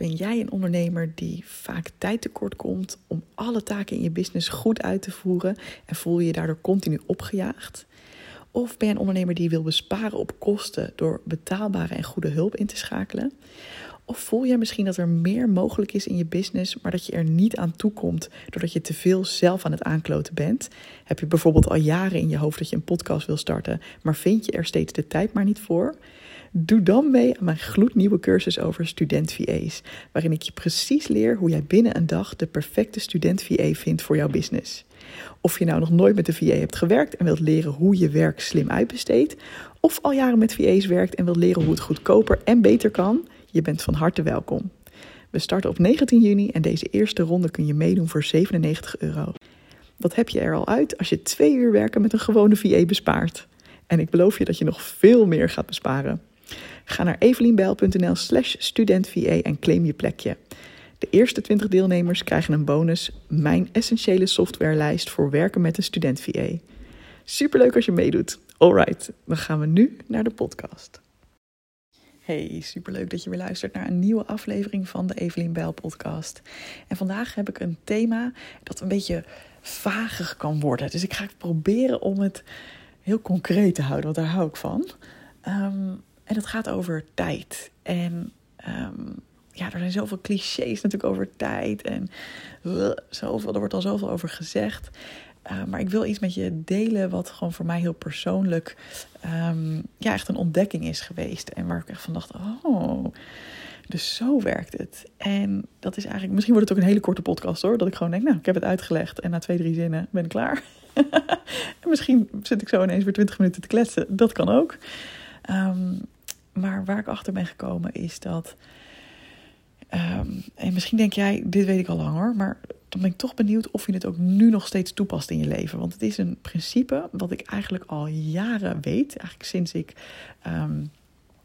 Ben jij een ondernemer die vaak tijd tekort komt om alle taken in je business goed uit te voeren en voel je je daardoor continu opgejaagd? Of ben je een ondernemer die wil besparen op kosten door betaalbare en goede hulp in te schakelen? Of voel jij misschien dat er meer mogelijk is in je business, maar dat je er niet aan toe komt doordat je te veel zelf aan het aankloten bent? Heb je bijvoorbeeld al jaren in je hoofd dat je een podcast wil starten, maar vind je er steeds de tijd maar niet voor? Doe dan mee aan mijn gloednieuwe cursus over student VA's, waarin ik je precies leer hoe jij binnen een dag de perfecte student VA vindt voor jouw business. Of je nou nog nooit met een VA hebt gewerkt en wilt leren hoe je werk slim uitbesteedt, of al jaren met VA's werkt en wilt leren hoe het goedkoper en beter kan, je bent van harte welkom. We starten op 19 juni en deze eerste ronde kun je meedoen voor 97 euro. Dat heb je er al uit als je twee uur werken met een gewone VA bespaart. En ik beloof je dat je nog veel meer gaat besparen. Ga naar evelienbijl.nl slash studentva en claim je plekje. De eerste 20 deelnemers krijgen een bonus, mijn essentiële softwarelijst voor werken met een student VA. Superleuk als je meedoet. Alright, dan gaan we nu naar de podcast. Hey, superleuk dat je weer luistert naar een nieuwe aflevering van de Evelien Bijl podcast. En vandaag heb ik een thema dat een beetje vager kan worden. Dus ik ga proberen om het heel concreet te houden, want daar hou ik van. Um, en het gaat over tijd. En um, ja, er zijn zoveel clichés natuurlijk over tijd. En uh, zoveel, er wordt al zoveel over gezegd. Uh, maar ik wil iets met je delen wat gewoon voor mij heel persoonlijk um, ja, echt een ontdekking is geweest. En waar ik echt van dacht, oh, dus zo werkt het. En dat is eigenlijk, misschien wordt het ook een hele korte podcast hoor. Dat ik gewoon denk, nou, ik heb het uitgelegd en na twee, drie zinnen ben ik klaar. en misschien zit ik zo ineens weer twintig minuten te kletsen. Dat kan ook. Um, maar waar ik achter ben gekomen is dat. Um, en misschien denk jij, dit weet ik al langer, maar dan ben ik toch benieuwd of je het ook nu nog steeds toepast in je leven. Want het is een principe wat ik eigenlijk al jaren weet. Eigenlijk sinds ik um,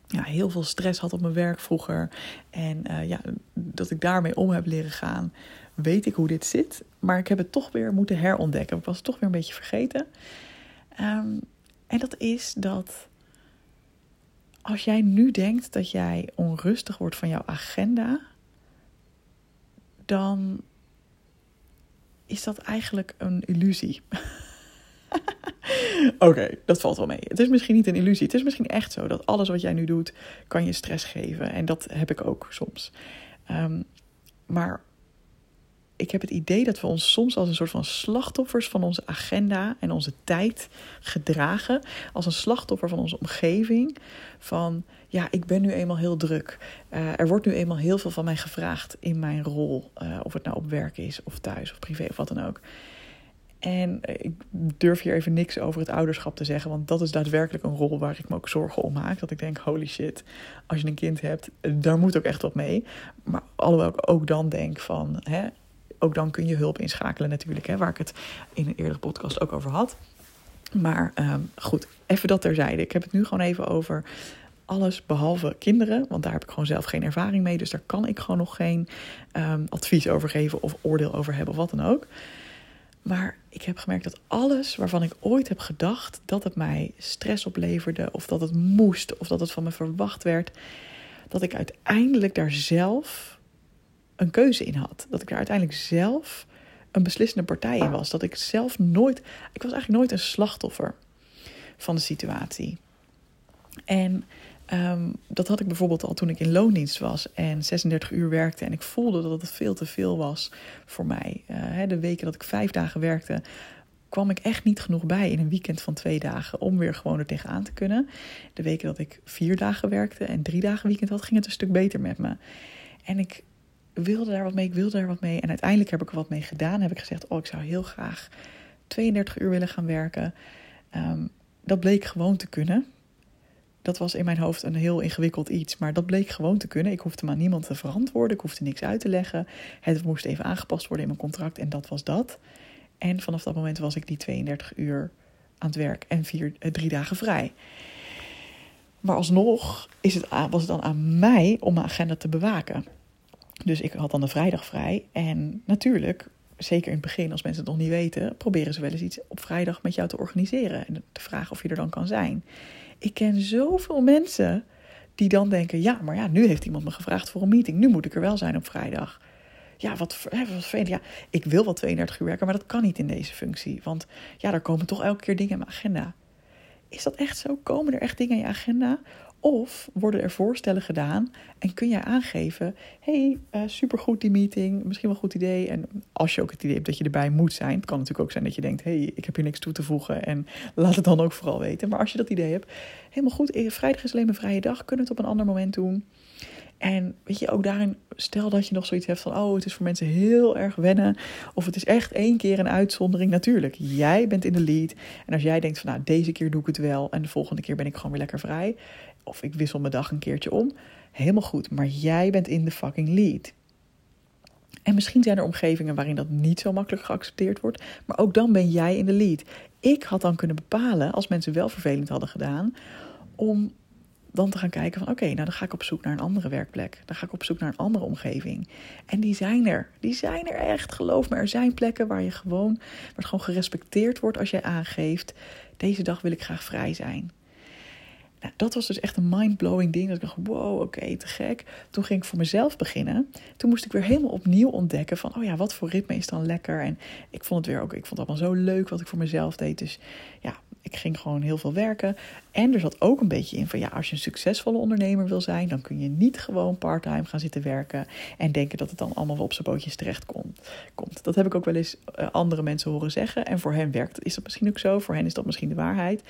ja, heel veel stress had op mijn werk vroeger. En uh, ja, dat ik daarmee om heb leren gaan, weet ik hoe dit zit. Maar ik heb het toch weer moeten herontdekken. Ik was het toch weer een beetje vergeten. Um, en dat is dat als jij nu denkt dat jij onrustig wordt van jouw agenda, dan is dat eigenlijk een illusie. Oké, dat valt wel mee. Het is misschien niet een illusie. Het is misschien echt zo dat alles wat jij nu doet, kan je stress geven. En dat heb ik ook soms. Um, maar ik heb het idee dat we ons soms als een soort van slachtoffers van onze agenda en onze tijd gedragen. Als een slachtoffer van onze omgeving. Van ja, ik ben nu eenmaal heel druk. Uh, er wordt nu eenmaal heel veel van mij gevraagd in mijn rol. Uh, of het nou op werk is, of thuis, of privé, of wat dan ook. En ik durf hier even niks over het ouderschap te zeggen, want dat is daadwerkelijk een rol waar ik me ook zorgen om maak. Dat ik denk, holy shit, als je een kind hebt, daar moet ook echt wat mee. Maar alhoewel ik ook dan denk van, hè, ook dan kun je hulp inschakelen natuurlijk, hè, waar ik het in een eerdere podcast ook over had. Maar um, goed, even dat terzijde. Ik heb het nu gewoon even over alles behalve kinderen, want daar heb ik gewoon zelf geen ervaring mee. Dus daar kan ik gewoon nog geen um, advies over geven of oordeel over hebben of wat dan ook. Maar ik heb gemerkt dat alles waarvan ik ooit heb gedacht dat het mij stress opleverde, of dat het moest, of dat het van me verwacht werd, dat ik uiteindelijk daar zelf een keuze in had. Dat ik daar uiteindelijk zelf een beslissende partij in was. Dat ik zelf nooit. Ik was eigenlijk nooit een slachtoffer van de situatie. En um, dat had ik bijvoorbeeld al toen ik in loondienst was en 36 uur werkte. En ik voelde dat het veel te veel was voor mij. Uh, de weken dat ik vijf dagen werkte, kwam ik echt niet genoeg bij in een weekend van twee dagen om weer gewoon er tegenaan te kunnen. De weken dat ik vier dagen werkte en drie dagen weekend had, ging het een stuk beter met me. En ik wilde daar wat mee, ik wilde daar wat mee. En uiteindelijk heb ik er wat mee gedaan. Heb ik gezegd, oh, ik zou heel graag 32 uur willen gaan werken. Um, dat bleek gewoon te kunnen. Dat was in mijn hoofd een heel ingewikkeld iets, maar dat bleek gewoon te kunnen. Ik hoefde maar niemand te verantwoorden, ik hoefde niks uit te leggen. Het moest even aangepast worden in mijn contract en dat was dat. En vanaf dat moment was ik die 32 uur aan het werk en vier, eh, drie dagen vrij. Maar alsnog is het, was het dan aan mij om mijn agenda te bewaken. Dus ik had dan de vrijdag vrij. En natuurlijk, zeker in het begin, als mensen het nog niet weten, proberen ze wel eens iets op vrijdag met jou te organiseren. En te vragen of je er dan kan zijn. Ik ken zoveel mensen Die dan denken, ja, maar ja, nu heeft iemand me gevraagd voor een meeting. Nu moet ik er wel zijn op vrijdag. Ja, wat, wat. Ja, ik wil wel 32 uur werken, maar dat kan niet in deze functie. Want ja, er komen toch elke keer dingen in mijn agenda. Is dat echt zo? Komen er echt dingen in je agenda? Of worden er voorstellen gedaan en kun jij aangeven: hey, uh, supergoed die meeting, misschien wel een goed idee. En als je ook het idee hebt dat je erbij moet zijn, het kan natuurlijk ook zijn dat je denkt: hey, ik heb hier niks toe te voegen en laat het dan ook vooral weten. Maar als je dat idee hebt, helemaal goed, eh, vrijdag is alleen mijn vrije dag, kunnen we het op een ander moment doen. En weet je, ook daarin, stel dat je nog zoiets hebt van, oh, het is voor mensen heel erg wennen. Of het is echt één keer een uitzondering. Natuurlijk, jij bent in de lead. En als jij denkt van, nou, deze keer doe ik het wel. En de volgende keer ben ik gewoon weer lekker vrij. Of ik wissel mijn dag een keertje om. Helemaal goed, maar jij bent in de fucking lead. En misschien zijn er omgevingen waarin dat niet zo makkelijk geaccepteerd wordt. Maar ook dan ben jij in de lead. Ik had dan kunnen bepalen, als mensen wel vervelend hadden gedaan, om dan te gaan kijken van oké, nou dan ga ik op zoek naar een andere werkplek. Dan ga ik op zoek naar een andere omgeving. En die zijn er. Die zijn er echt. Geloof me, er zijn plekken waar je gewoon, waar het gewoon gerespecteerd wordt als jij aangeeft, deze dag wil ik graag vrij zijn. Nou, dat was dus echt een mind-blowing ding. Dat ik dacht, wow, oké, te gek. Toen ging ik voor mezelf beginnen. Toen moest ik weer helemaal opnieuw ontdekken van, oh ja, wat voor ritme is dan lekker? En ik vond het weer ook, ik vond het allemaal zo leuk wat ik voor mezelf deed. Dus ja, ik ging gewoon heel veel werken. En er zat ook een beetje in van ja, als je een succesvolle ondernemer wil zijn, dan kun je niet gewoon parttime gaan zitten werken en denken dat het dan allemaal op zijn bootjes terecht komt. Dat heb ik ook wel eens uh, andere mensen horen zeggen. En voor hen werkt is dat misschien ook zo. Voor hen is dat misschien de waarheid.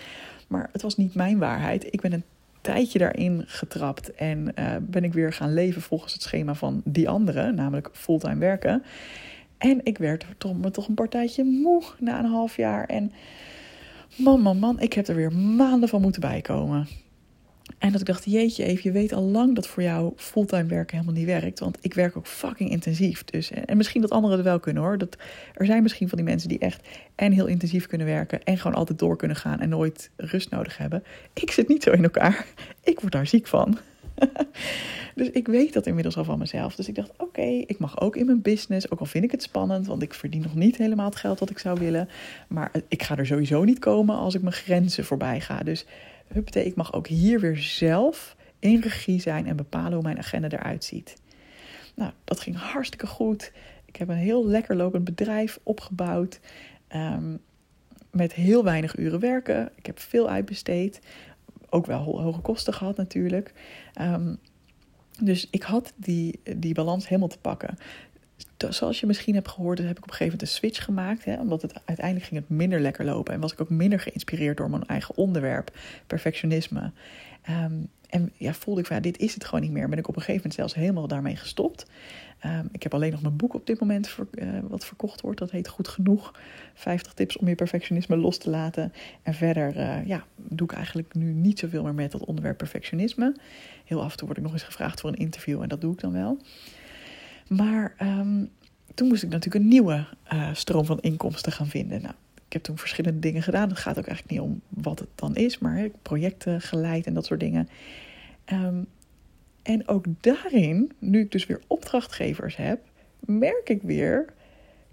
Maar het was niet mijn waarheid. Ik ben een tijdje daarin getrapt en uh, ben ik weer gaan leven volgens het schema van die anderen, namelijk fulltime werken. En ik werd toch, me toch een partijtje moe na een half jaar. En man, man, man, ik heb er weer maanden van moeten bijkomen. En dat ik dacht, jeetje even, je weet al lang dat voor jou fulltime werken helemaal niet werkt. Want ik werk ook fucking intensief. Dus, en misschien dat anderen het wel kunnen hoor. Dat, er zijn misschien van die mensen die echt en heel intensief kunnen werken. En gewoon altijd door kunnen gaan en nooit rust nodig hebben. Ik zit niet zo in elkaar. Ik word daar ziek van. dus ik weet dat inmiddels al van mezelf. Dus ik dacht, oké, ik mag ook in mijn business, ook al vind ik het spannend, want ik verdien nog niet helemaal het geld wat ik zou willen. Maar ik ga er sowieso niet komen als ik mijn grenzen voorbij ga. Dus huppatee, ik mag ook hier weer zelf in regie zijn en bepalen hoe mijn agenda eruit ziet. Nou, dat ging hartstikke goed. Ik heb een heel lekker lopend bedrijf opgebouwd. Um, met heel weinig uren werken. Ik heb veel uitbesteed ook wel hoge kosten gehad natuurlijk. Um, dus ik had die, die balans helemaal te pakken. Zoals je misschien hebt gehoord, heb ik op een gegeven moment een switch gemaakt. Hè, omdat het uiteindelijk ging het minder lekker lopen. En was ik ook minder geïnspireerd door mijn eigen onderwerp, perfectionisme. Um, en ja, voelde ik van ja, dit is het gewoon niet meer. Ben ik op een gegeven moment zelfs helemaal daarmee gestopt. Um, ik heb alleen nog mijn boek op dit moment uh, wat verkocht wordt. Dat heet Goed Genoeg. 50 tips om je perfectionisme los te laten. En verder uh, ja, doe ik eigenlijk nu niet zoveel meer met dat onderwerp perfectionisme. Heel af en toe word ik nog eens gevraagd voor een interview en dat doe ik dan wel. Maar um, toen moest ik natuurlijk een nieuwe uh, stroom van inkomsten gaan vinden. Nou, ik heb toen verschillende dingen gedaan. Het gaat ook eigenlijk niet om wat het dan is, maar hè, projecten geleid en dat soort dingen. Um, en ook daarin, nu ik dus weer opdrachtgevers heb, merk ik weer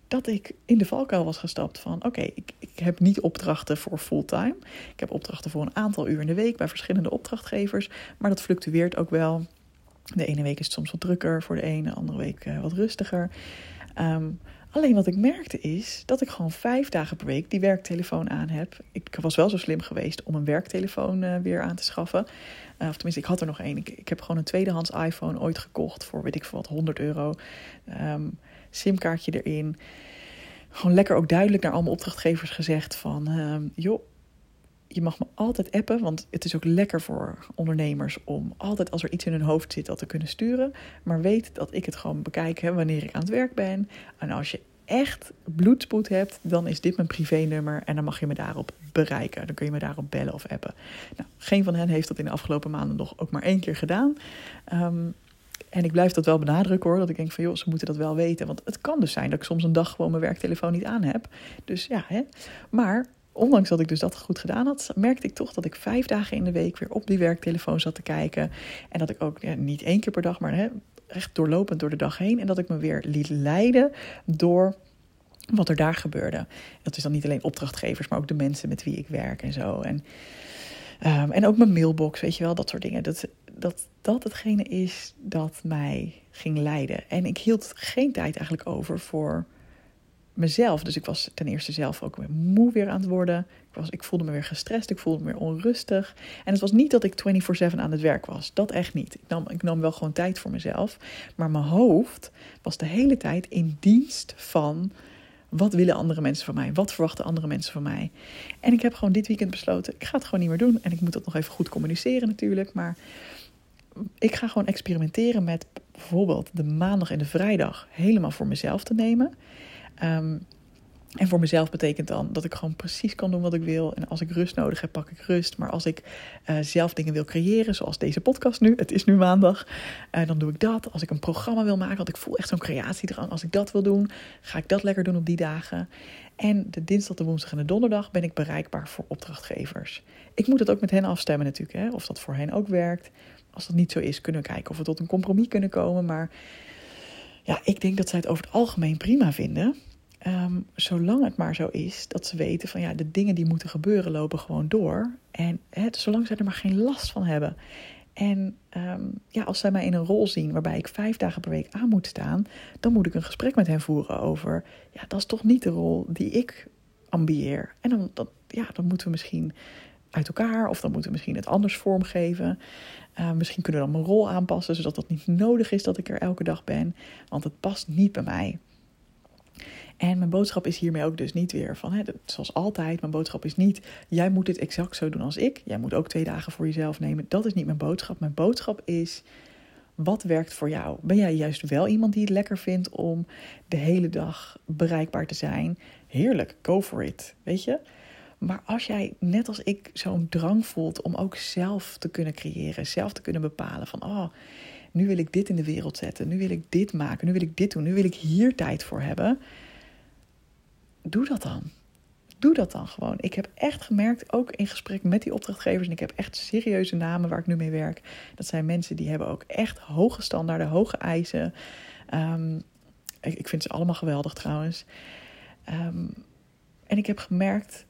dat ik in de valkuil was gestapt van oké, ik, ik heb niet opdrachten voor fulltime. Ik heb opdrachten voor een aantal uur in de week bij verschillende opdrachtgevers, maar dat fluctueert ook wel. De ene week is het soms wat drukker voor de ene, de andere week uh, wat rustiger. Um, Alleen wat ik merkte is dat ik gewoon vijf dagen per week die werktelefoon aan heb. Ik was wel zo slim geweest om een werktelefoon uh, weer aan te schaffen. Uh, of tenminste, ik had er nog één. Ik, heb gewoon een tweedehands iPhone ooit gekocht voor weet ik veel wat, 100 euro. Um, simkaartje erin. Gewoon lekker ook duidelijk naar allemaal opdrachtgevers gezegd van... Um, joh, je mag me altijd appen, want het is ook lekker voor ondernemers om altijd als er iets in hun hoofd zit dat te kunnen sturen. Maar weet dat ik het gewoon bekijk hè, wanneer ik aan het werk ben. En als je echt bloedspoed hebt, dan is dit mijn privénummer en dan mag je me daarop bereiken. Dan kun je me daarop bellen of appen. Nou, geen van hen heeft dat in de afgelopen maanden nog ook maar één keer gedaan. Um, en ik blijf dat wel benadrukken hoor. Dat ik denk van joh, ze moeten dat wel weten. Want het kan dus zijn dat ik soms een dag gewoon mijn werktelefoon niet aan heb. Dus ja, hè. Maar ondanks dat ik dus dat goed gedaan had, merkte ik toch dat ik vijf dagen in de week weer op die werktelefoon zat te kijken. En dat ik ook niet één keer per dag, maar hè, echt doorlopend door de dag heen. En dat ik me weer liet leiden door wat er daar gebeurde. Dat is dan niet alleen opdrachtgevers, maar ook de mensen met wie ik werk en zo. En, um, en ook mijn mailbox, weet je wel, dat soort dingen. Dat, dat dat hetgene is dat mij ging leiden. En ik hield geen tijd eigenlijk over voor mezelf. Dus ik was ten eerste zelf ook weer moe weer aan het worden. Ik, was, ik voelde me weer gestrest, ik voelde me weer onrustig. En het was niet dat ik 24-7 aan het werk was. Dat echt niet. Ik nam, ik nam wel gewoon tijd voor mezelf. Maar mijn hoofd was de hele tijd in dienst van... Wat willen andere mensen van mij? Wat verwachten andere mensen van mij? En ik heb gewoon dit weekend besloten, ik ga het gewoon niet meer doen. En ik moet dat nog even goed communiceren natuurlijk. Maar ik ga gewoon experimenteren met bijvoorbeeld de maandag en de vrijdag helemaal voor mezelf te nemen. Ehm, en voor mezelf betekent dan dat ik gewoon precies kan doen wat ik wil. En als ik rust nodig heb, pak ik rust. Maar als ik uh, zelf dingen wil creëren, zoals deze podcast nu, het is nu maandag, uh, dan doe ik dat. Als ik een programma wil maken, want ik voel echt zo'n creatiedrang. Als ik dat wil doen, ga ik dat lekker doen op die dagen. En de dinsdag, de woensdag en de donderdag ben ik bereikbaar voor opdrachtgevers. Ik moet het ook met hen afstemmen natuurlijk, hè, of dat voor hen ook werkt. Als dat niet zo is, kunnen we kijken of we tot een compromis kunnen komen. Maar ja, ik denk dat zij het over het algemeen prima vinden. Ehm, zolang het maar zo is dat ze weten van ja, de dingen die moeten gebeuren lopen gewoon door. En hè, zolang zij er maar geen last van hebben. En ehm, ja, als zij mij in een rol zien waarbij ik vijf dagen per week aan moet staan, dan moet ik een gesprek met hen voeren over, ja, dat is toch niet de rol die ik ambieer. En dan, dan, ja, dan moeten we misschien uit elkaar of dan moeten we misschien het anders vormgeven. Uh, misschien kunnen we dan mijn rol aanpassen, zodat dat niet nodig is dat ik er elke dag ben, want het past niet bij mij. En mijn boodschap is hiermee ook dus niet weer van, hè, zoals altijd, mijn boodschap is niet, jij moet dit exact zo doen als ik. Jij moet ook twee dagen voor jezelf nemen. Dat is niet mijn boodschap. Mijn boodschap is, wat werkt voor jou? Ben jij juist wel iemand die het lekker vindt om de hele dag bereikbaar te zijn? Heerlijk, go for it, weet je? Maar als jij net als ik zo'n drang voelt om ook zelf te kunnen creëren, zelf te kunnen bepalen van, oh, nu wil ik dit in de wereld zetten, nu wil ik dit maken, nu wil ik dit doen, nu wil ik hier tijd voor hebben doe dat dan. Doe dat dan gewoon. Ik heb echt gemerkt, ook in gesprek met die opdrachtgevers, en ik heb echt serieuze namen waar ik nu mee werk. Dat zijn mensen die hebben ook echt hoge standaarden, hoge eisen. Um, ik, vind ze allemaal geweldig trouwens. Um, en ik heb gemerkt,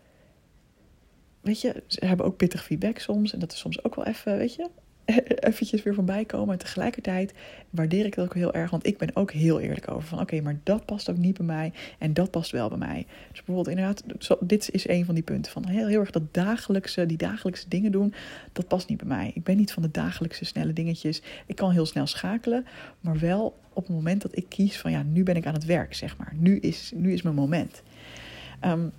weet je, ze hebben ook pittig feedback soms. En dat is soms ook wel even, weet je, eventjes weer voorbij komen. En tegelijkertijd waardeer ik dat ook heel erg. Want ik ben ook heel eerlijk over van oké, maar dat past ook niet bij mij. En dat past wel bij mij. Dus bijvoorbeeld inderdaad, dit is een van die punten. Van heel, heel erg dat dagelijkse, die dagelijkse dingen doen. Dat past niet bij mij. Ik ben niet van de dagelijkse snelle dingetjes. Ik kan heel snel schakelen. Maar wel op het moment dat ik kies van ja, nu ben ik aan het werk, zeg maar. Nu is, nu is mijn moment. Um,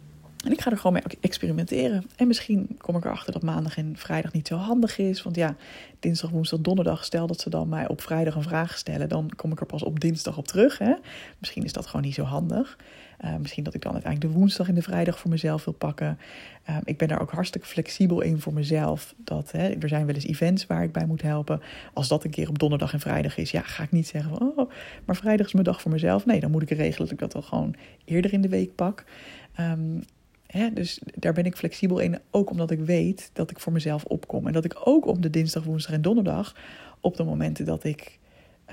en ik ga er gewoon mee experimenteren. En misschien kom ik erachter dat maandag en vrijdag niet zo handig is. Want ja, dinsdag, woensdag, donderdag, stel dat ze dan mij op vrijdag een vraag stellen, dan kom ik er pas op dinsdag op terug. Hè? Misschien is dat gewoon niet zo handig. Uh, misschien dat ik dan uiteindelijk de woensdag en de vrijdag voor mezelf wil pakken. Uh, ik ben daar ook hartstikke flexibel in voor mezelf. Dat, hè, er zijn wel eens events waar ik bij moet helpen. Als dat een keer op donderdag en vrijdag is, ja, ga ik niet zeggen van, oh, maar vrijdag is mijn dag voor mezelf. Nee, dan moet ik regelen dat ik dat al gewoon eerder in de week pak. Um, dus daar ben ik flexibel in, ook omdat ik weet dat ik voor mezelf opkom. En dat ik ook op de dinsdag, woensdag en donderdag, op de momenten dat ik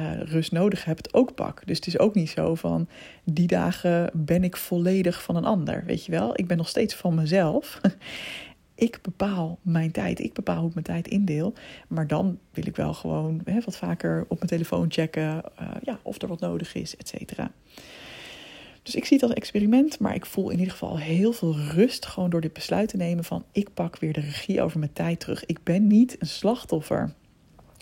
uh, rust nodig heb, het ook pak. Dus het is ook niet zo van die dagen ben ik volledig van een ander. Weet je wel, ik ben nog steeds van mezelf. ik bepaal mijn tijd. Ik bepaal hoe ik mijn tijd indeel. Maar dan wil ik wel gewoon wat vaker op mijn telefoon checken. Uh, ja, of er wat nodig is, et cetera. Dus ik zie het als experiment, maar ik voel in ieder geval heel veel rust gewoon door dit besluit te nemen van ik pak weer de regie over mijn tijd terug. Ik ben niet een slachtoffer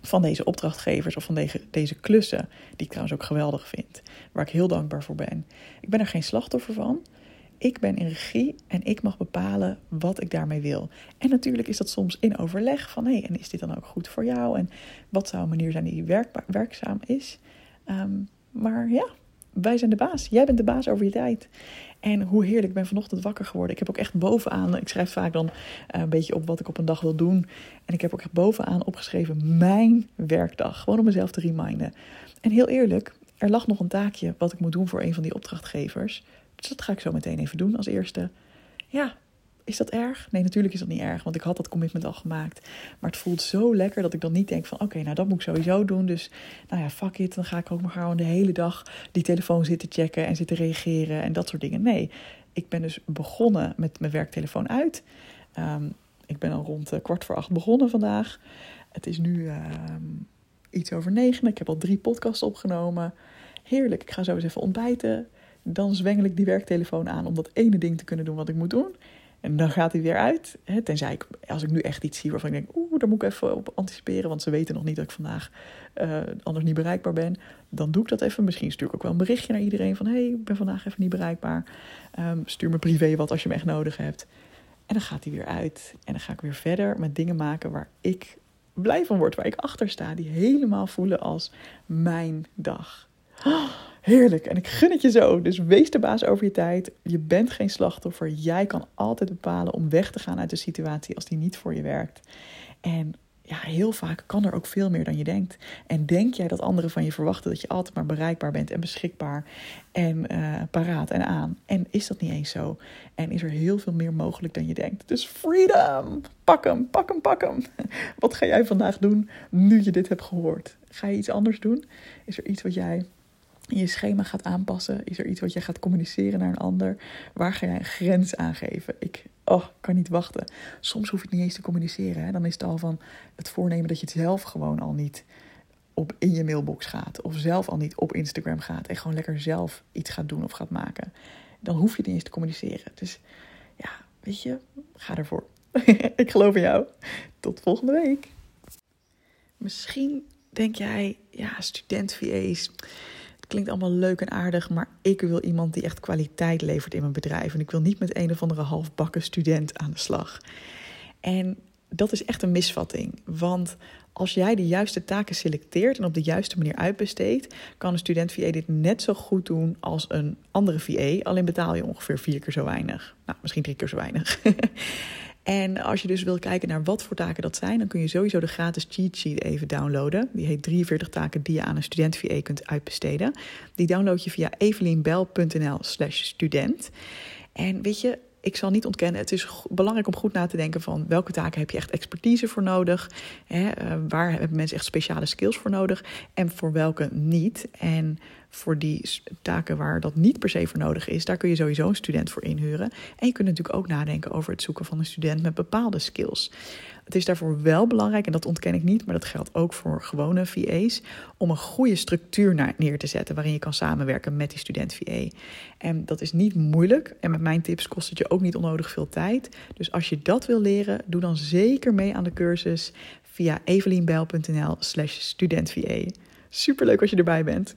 van deze opdrachtgevers of van deze, klussen, die ik trouwens ook geweldig vind, waar ik heel dankbaar voor ben. Ik ben er geen slachtoffer van. Ik ben in regie en ik mag bepalen wat ik daarmee wil. En natuurlijk is dat soms in overleg van hé, hey, en is dit dan ook goed voor jou? En wat zou een manier zijn die werkzaam is? Um, maar ja, wij zijn de baas. Jij bent de baas over je tijd. En hoe heerlijk, ik ben vanochtend wakker geworden. Ik heb ook echt bovenaan, ik schrijf vaak dan eh, een beetje op wat ik op een dag wil doen. En ik heb ook echt bovenaan opgeschreven mijn werkdag. Gewoon om mezelf te reminden. En heel eerlijk, er lag nog een taakje wat ik moet doen voor een van die opdrachtgevers. Dus dat ga ik zo meteen even doen als eerste. Ja, is dat erg? Nee, natuurlijk is dat niet erg, want ik had dat commitment al gemaakt. Maar het voelt zo lekker dat ik dan niet denk van... oké, nou dat moet ik sowieso doen. Dus nou ja, fuck it, dan ga ik ook maar gewoon de hele dag... die telefoon zitten checken en zitten reageren en dat soort dingen. Nee, ik ben dus begonnen met mijn werktelefoon uit. Um, ik ben al rond kwart voor acht begonnen vandaag. Het is nu ehm, iets over negen. Ik heb al drie podcasts opgenomen. Heerlijk, ik ga zo eens even ontbijten. Dan zwengel ik die werktelefoon aan om dat ene ding te kunnen doen wat ik moet doen. En dan gaat hij weer uit. Hè, tenzij ik, als ik nu echt iets zie waarvan ik denk, oeh, daar moet ik even op anticiperen. Want ze weten nog niet dat ik vandaag uh, anders niet bereikbaar ben. Dan doe ik dat even. Misschien stuur ik ook wel een berichtje naar iedereen van, hey, ik ben vandaag even niet bereikbaar. Um, stuur me privé wat als je me echt nodig hebt. En dan gaat hij weer uit. En dan ga ik weer verder met dingen maken waar ik blij van word. Waar ik achter sta. Die helemaal voelen als mijn dag. Heerlijk. En ik gun het je zo. Dus wees de baas over je tijd. Je bent geen slachtoffer. Jij kan altijd bepalen om weg te gaan uit de situatie als die niet voor je werkt. En ja, heel vaak kan er ook veel meer dan je denkt. En denk jij dat anderen van je verwachten dat je altijd maar bereikbaar bent en beschikbaar en uh, paraat en aan? En is dat niet eens zo? En is er heel veel meer mogelijk dan je denkt? Dus freedom! Pak hem, pak hem, pak hem. Wat ga jij vandaag doen nu je dit hebt gehoord? Ga je iets anders doen? Is er iets wat jij je schema gaat aanpassen? Is er iets wat je gaat communiceren naar een ander? Waar ga jij een grens aangeven? Ik oh, kan niet wachten. Soms hoef je het niet eens te communiceren. Hè? Dan is het al van het voornemen dat je het zelf gewoon al niet op in je mailbox gaat. Of zelf al niet op Instagram gaat. En gewoon lekker zelf iets gaat doen of gaat maken. Dan hoef je het niet eens te communiceren. Dus ja, weet je, ga ervoor. Ik geloof in jou. Tot volgende week. Misschien denk jij, ja, student VA's klinkt allemaal leuk en aardig, maar ik wil iemand die echt kwaliteit levert in mijn bedrijf. En ik wil niet met een of andere halfbakken student aan de slag. En dat is echt een misvatting. Want als jij de juiste taken selecteert en op de juiste manier uitbesteedt, kan een student VA dit net zo goed doen als een andere VA. Alleen betaal je ongeveer vier keer zo weinig. Nou, misschien drie keer zo weinig. En als je dus wil kijken naar wat voor taken dat zijn, dan kun je sowieso de gratis cheat sheet even downloaden. Die heet 43 taken die je aan een student VA kunt uitbesteden. Die download je via evelienbel.nl slash student. En weet je, ik zal niet ontkennen, het is belangrijk om goed na te denken van welke taken heb je echt expertise voor nodig. Hè? Eh, waar hebben mensen echt speciale skills voor nodig en voor welke niet. En voor die taken waar dat niet per se voor nodig is, daar kun je sowieso een student voor inhuren. En je kunt natuurlijk ook nadenken over het zoeken van een student met bepaalde skills. Het is daarvoor wel belangrijk, en dat ontken ik niet, maar dat geldt ook voor gewone VA's, om een goede structuur neer te zetten waarin je kan samenwerken met die student VA. En dat is niet moeilijk en met mijn tips kost het je ook niet onnodig veel tijd. Dus als je dat wil leren, doe dan zeker mee aan de cursus via evelienbijl.nl slash studentva. Superleuk als je erbij bent.